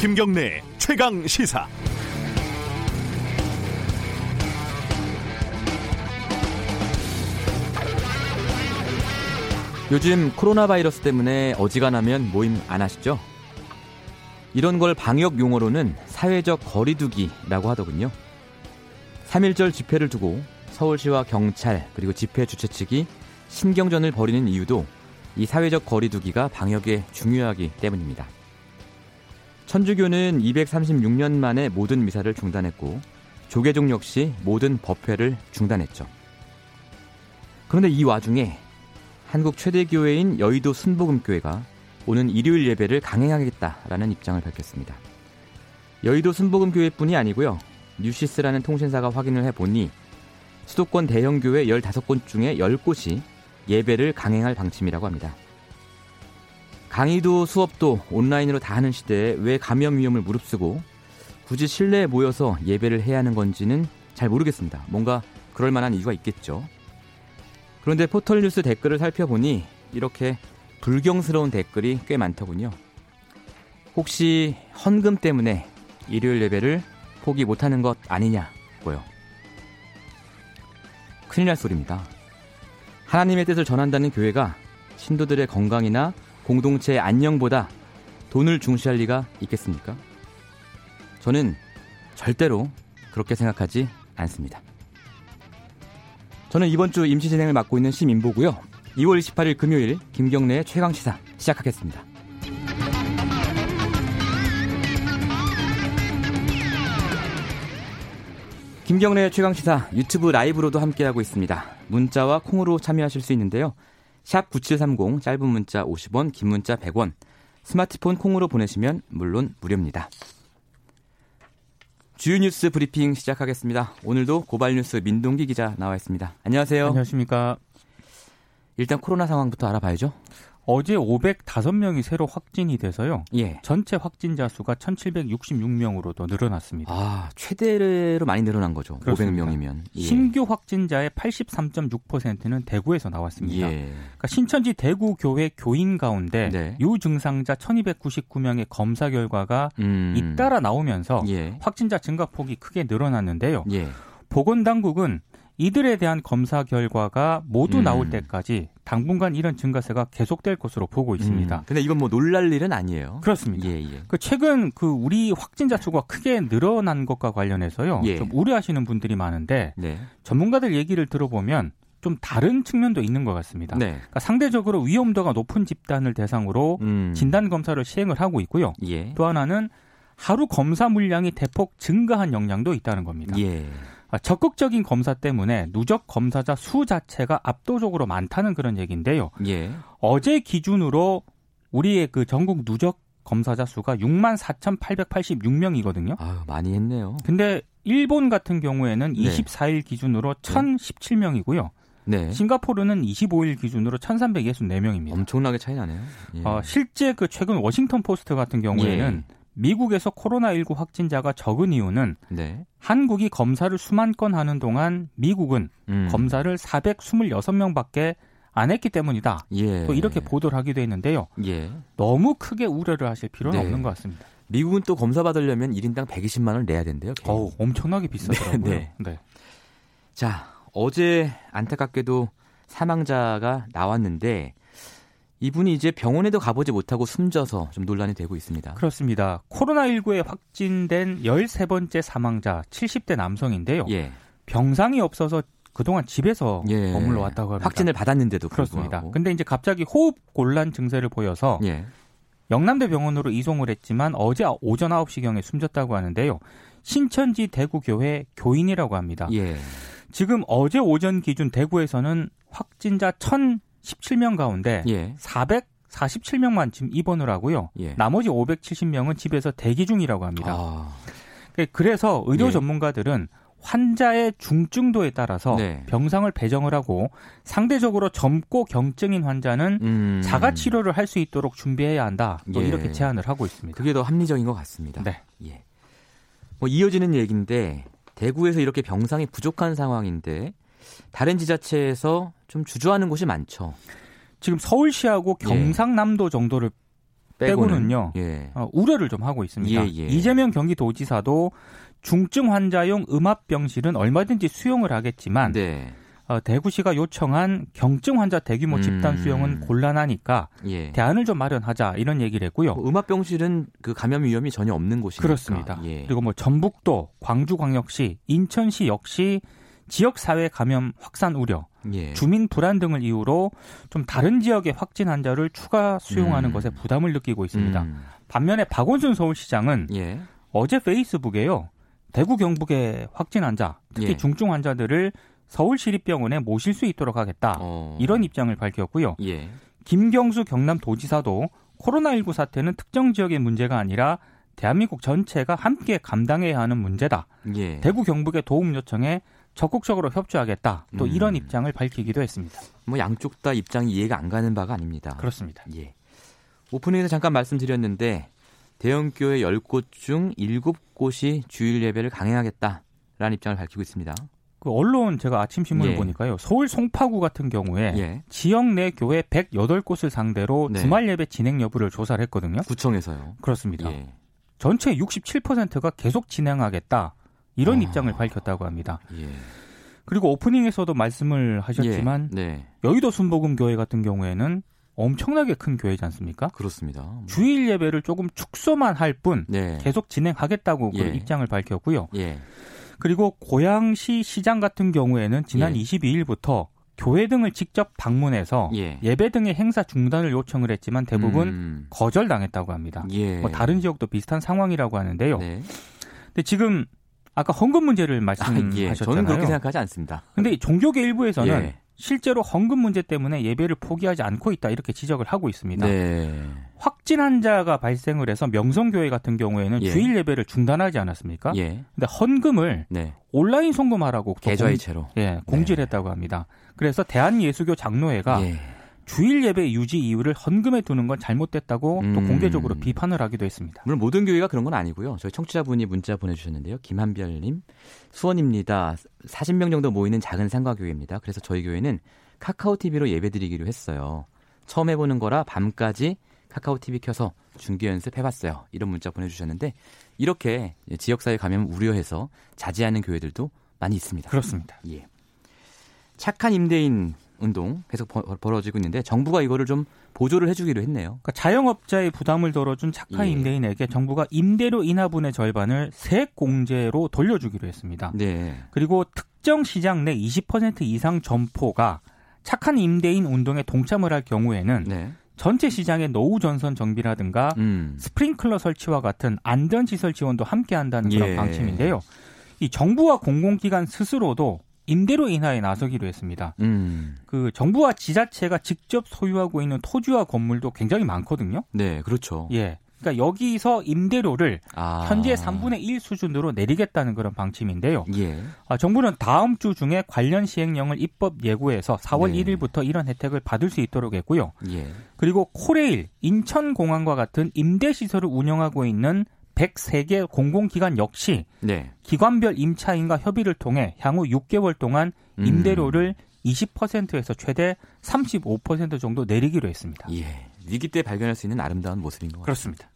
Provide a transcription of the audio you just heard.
김경래 최강 시사. 요즘 코로나 바이러스 때문에 어지간하면 모임 안 하시죠? 이런 걸 방역 용어로는 사회적 거리두기라고 하더군요. 3.1절 집회를 두고 서울시와 경찰 그리고 집회 주최 측이 신경전을 벌이는 이유도 이 사회적 거리두기가 방역에 중요하기 때문입니다. 천주교는 236년 만에 모든 미사를 중단했고 조계종 역시 모든 법회를 중단했죠. 그런데 이 와중에 한국 최대 교회인 여의도 순복음교회가 오는 일요일 예배를 강행하겠다라는 입장을 밝혔습니다. 여의도 순복음교회뿐이 아니고요. 뉴시스라는 통신사가 확인을 해보니 수도권 대형 교회 15곳 중에 10곳이 예배를 강행할 방침이라고 합니다. 강의도 수업도 온라인으로 다 하는 시대에 왜 감염 위험을 무릅쓰고 굳이 실내에 모여서 예배를 해야 하는 건지는 잘 모르겠습니다. 뭔가 그럴 만한 이유가 있겠죠. 그런데 포털뉴스 댓글을 살펴보니 이렇게 불경스러운 댓글이 꽤 많더군요. 혹시 헌금 때문에 일요일 예배를 포기 못하는 것 아니냐고요. 큰일 날 소리입니다. 하나님의 뜻을 전한다는 교회가 신도들의 건강이나 공동체의 안녕보다 돈을 중시할 리가 있겠습니까? 저는 절대로 그렇게 생각하지 않습니다. 저는 이번 주 임시 진행을 맡고 있는 심인보고요. 2월 28일 금요일 김경래의 최강 시사 시작하겠습니다. 김경래의 최강 시사 유튜브 라이브로도 함께하고 있습니다. 문자와 콩으로 참여하실 수 있는데요. 샵 9730 짧은 문자 50원, 긴 문자 100원. 스마트폰 콩으로 보내시면 물론 무료입니다. 주요 뉴스 브리핑 시작하겠습니다. 오늘도 고발 뉴스 민동기 기자 나와 있습니다. 안녕하세요. 안녕하십니까. 일단 코로나 상황부터 알아봐야죠. 어제 505명이 새로 확진이 돼서요. 예. 전체 확진자 수가 1,766명으로 더 늘어났습니다. 아, 최대로 많이 늘어난 거죠. 그렇습니다. 500명이면. 예. 신규 확진자의 83.6%는 대구에서 나왔습니다. 예. 그러니까 신천지 대구 교회 교인 가운데 네. 유증상자 1,299명의 검사 결과가 음. 잇따라 나오면서 예. 확진자 증가 폭이 크게 늘어났는데요. 예. 보건당국은 이들에 대한 검사 결과가 모두 음. 나올 때까지 당분간 이런 증가세가 계속될 것으로 보고 있습니다. 음. 근데 이건 뭐 놀랄 일은 아니에요. 그렇습니다. 예, 예. 그 최근 그 우리 확진자 수가 크게 늘어난 것과 관련해서요. 예. 좀 우려하시는 분들이 많은데 네. 전문가들 얘기를 들어보면 좀 다른 측면도 있는 것 같습니다. 네. 그러니까 상대적으로 위험도가 높은 집단을 대상으로 음. 진단 검사를 시행을 하고 있고요. 예. 또 하나는 하루 검사 물량이 대폭 증가한 영향도 있다는 겁니다. 예. 아, 적극적인 검사 때문에 누적 검사자 수 자체가 압도적으로 많다는 그런 얘기인데요. 예. 어제 기준으로 우리의 그 전국 누적 검사자 수가 6만 4,886명이거든요. 아, 많이 했네요. 근데 일본 같은 경우에는 네. 24일 기준으로 1,017명이고요. 네. 싱가포르는 25일 기준으로 1,364명입니다. 엄청나게 차이 나네요. 예. 어, 실제 그 최근 워싱턴 포스트 같은 경우에는 예. 미국에서 코로나19 확진자가 적은 이유는 네. 한국이 검사를 수만 건 하는 동안 미국은 음. 검사를 426명밖에 안 했기 때문이다. 예. 또 이렇게 보도를 하기도 했는데요. 예. 너무 크게 우려를 하실 필요는 네. 없는 것 같습니다. 미국은 또 검사 받으려면 1인당 120만 원을 내야 된대요. 어우, 엄청나게 비싸더라고요. 네, 네. 네. 자, 어제 안타깝게도 사망자가 나왔는데 이분이 이제 병원에도 가보지 못하고 숨져서 좀 논란이 되고 있습니다. 그렇습니다. 코로나19에 확진된 13번째 사망자 70대 남성인데요. 예. 병상이 없어서 그동안 집에서 예. 머물러 왔다고 합니다. 확진을 받았는데도 그렇습니다. 불구하고. 근데 이제 갑자기 호흡 곤란 증세를 보여서 예. 영남대 병원으로 이송을 했지만 어제 오전 9시경에 숨졌다고 하는데요. 신천지 대구교회 교인이라고 합니다. 예. 지금 어제 오전 기준 대구에서는 확진자 1 17명 가운데 예. 447명만 지금 입원을 하고요. 예. 나머지 570명은 집에서 대기 중이라고 합니다. 아. 그래서 의료 예. 전문가들은 환자의 중증도에 따라서 네. 병상을 배정을 하고 상대적으로 젊고 경증인 환자는 음. 자가 치료를 할 수 있도록 준비해야 한다. 뭐 예. 이렇게 제안을 하고 있습니다. 그게 더 합리적인 것 같습니다. 네. 예. 뭐 이어지는 얘기인데 대구에서 이렇게 병상이 부족한 상황인데 다른 지자체에서 좀 주저하는 곳이 많죠. 지금 서울시하고 예. 경상남도 정도를 빼고는요 예. 어, 우려를 좀 하고 있습니다. 예, 예. 이재명 경기도지사도 중증 환자용 음압병실은 얼마든지 수용을 하겠지만 네. 어, 대구시가 요청한 경증 환자 대규모 집단 음. 수용은 곤란하니까 예. 대안을 좀 마련하자 이런 얘기를 했고요. 뭐 음압병실은 그 감염 위험이 전혀 없는 곳이니까. 그렇습니다. 예. 그리고 뭐 전북도, 광주광역시, 인천시 역시 지역 사회 감염 확산 우려, 예. 주민 불안 등을 이유로 좀 다른 지역의 확진 환자를 추가 수용하는 음. 것에 부담을 느끼고 있습니다. 음. 반면에 박원순 서울시장은 예. 어제 페이스북에요. 대구 경북의 확진 환자, 특히 예. 중증 환자들을 서울시립병원에 모실 수 있도록 하겠다. 어. 이런 입장을 밝혔고요. 예. 김경수 경남도지사도 코로나19 사태는 특정 지역의 문제가 아니라 대한민국 전체가 함께 감당해야 하는 문제다. 예. 대구 경북의 도움 요청에 적극적으로 협조하겠다. 또 음. 이런 입장을 밝히기도 했습니다. 뭐 양쪽 다 입장이 이해가 안 가는 바가 아닙니다. 그렇습니다. 예. 오프닝에서 잠깐 말씀드렸는데 대형 교회 10곳 중 7곳이 주일 예배를 강행하겠다라는 입장을 밝히고 있습니다. 그 언론 제가 아침 신문을 예. 보니까요. 서울 송파구 같은 경우에 예. 지역 내 교회 108곳을 상대로 네. 주말 예배 진행 여부를 조사를 했거든요. 구청에서요. 그렇습니다. 예. 전체 67%가 계속 진행하겠다. 이런 아. 입장을 밝혔다고 합니다. 예. 그리고 오프닝에서도 말씀을 하셨지만 예. 네. 여의도 순복음 교회 같은 경우에는 엄청나게 큰 교회지 않습니까? 그렇습니다. 뭐. 주일 예배를 조금 축소만 할뿐 네. 계속 진행하겠다고 예. 입장을 밝혔고요. 예. 그리고 고양시 시장 같은 경우에는 지난 예. 22일부터 교회 등을 직접 방문해서 예. 배 등의 행사 중단을 요청을 했지만 대부분 음. 거절당했다고 합니다. 예. 뭐 다른 지역도 비슷한 상황이라고 하는데요. 네. 근데 지금 아까 헌금 문제를 말씀하셨잖아요. 아, 예. 저는 그렇게 생각하지 않습니다. 근데 종교계 일부에서는 예. 실제로 헌금 문제 때문에 예배를 포기하지 않고 있다 이렇게 지적을 하고 있습니다. 네. 확진 환자가 발생을 해서 명성교회 같은 경우에는 예. 주일 예배를 중단하지 않았습니까? 예. 근데 헌금을 네. 온라인 송금하라고 계좌이체로 예, 공지를 네. 했다고 합니다. 그래서 대한예수교 장로회가 예. 주일 예배 유지 이유를 헌금에 두는 건 잘못됐다고 음. 또 공개적으로 비판을 하기도 했습니다. 물론 모든 교회가 그런 건 아니고요. 저희 청취자분이 문자 보내주셨는데요. 김한별님, 수원입니다. 40명 정도 모이는 작은 상가교회입니다. 그래서 저희 교회는 카카오 TV로 예배드리기로 했어요. 처음 해보는 거라 밤까지 카카오 TV 켜서 중계 연습 해봤어요. 이런 문자 보내주셨는데 이렇게 지역사회 감염 우려해서 자제하는 교회들도 많이 있습니다. 그렇습니다. 예. 착한 임대인 운동 계속 벌어지고 있는데 정부가 이거를 좀 보조를 해주기로 했네요. 그러니까 자영업자의 부담을 덜어준 착한 예. 임대인에게 정부가 임대료 인하분의 절반을 세액 공제로 돌려주기로 했습니다. 네. 그리고 특정 시장 내 20% 이상 점포가 착한 임대인 운동에 동참을 할 경우에는 네. 전체 시장의 노후 전선 정비라든가 음. 스프링클러 설치와 같은 안전 시설 지원도 함께 한다는 그런 예. 방침인데요. 이 정부와 공공기관 스스로도 임대료 인하에 나서기로 했습니다. 음. 그 정부와 지자체가 직접 소유하고 있는 토지와 건물도 굉장히 많거든요. 네, 그렇죠. 예. 그러니까 여기서 임대료를 아. 현재 3분의 1 수준으로 내리겠다는 그런 방침인데요. 예. 아, 정부는 다음 주 중에 관련 시행령을 입법 예고해서 4월 네. 1일부터 이런 혜택을 받을 수 있도록 했고요. 예. 그리고 코레일, 인천공항과 같은 임대 시설을 운영하고 있는 103개 공공기관 역시 네. 기관별 임차인과 협의를 통해 향후 6개월 동안 음. 임대료를 음. 20%에서 최대 35% 정도 내리기로 했습니다. 예. 위기 때 발견할 수 있는 아름다운 모습인 것 같습니다. 그렇습니다.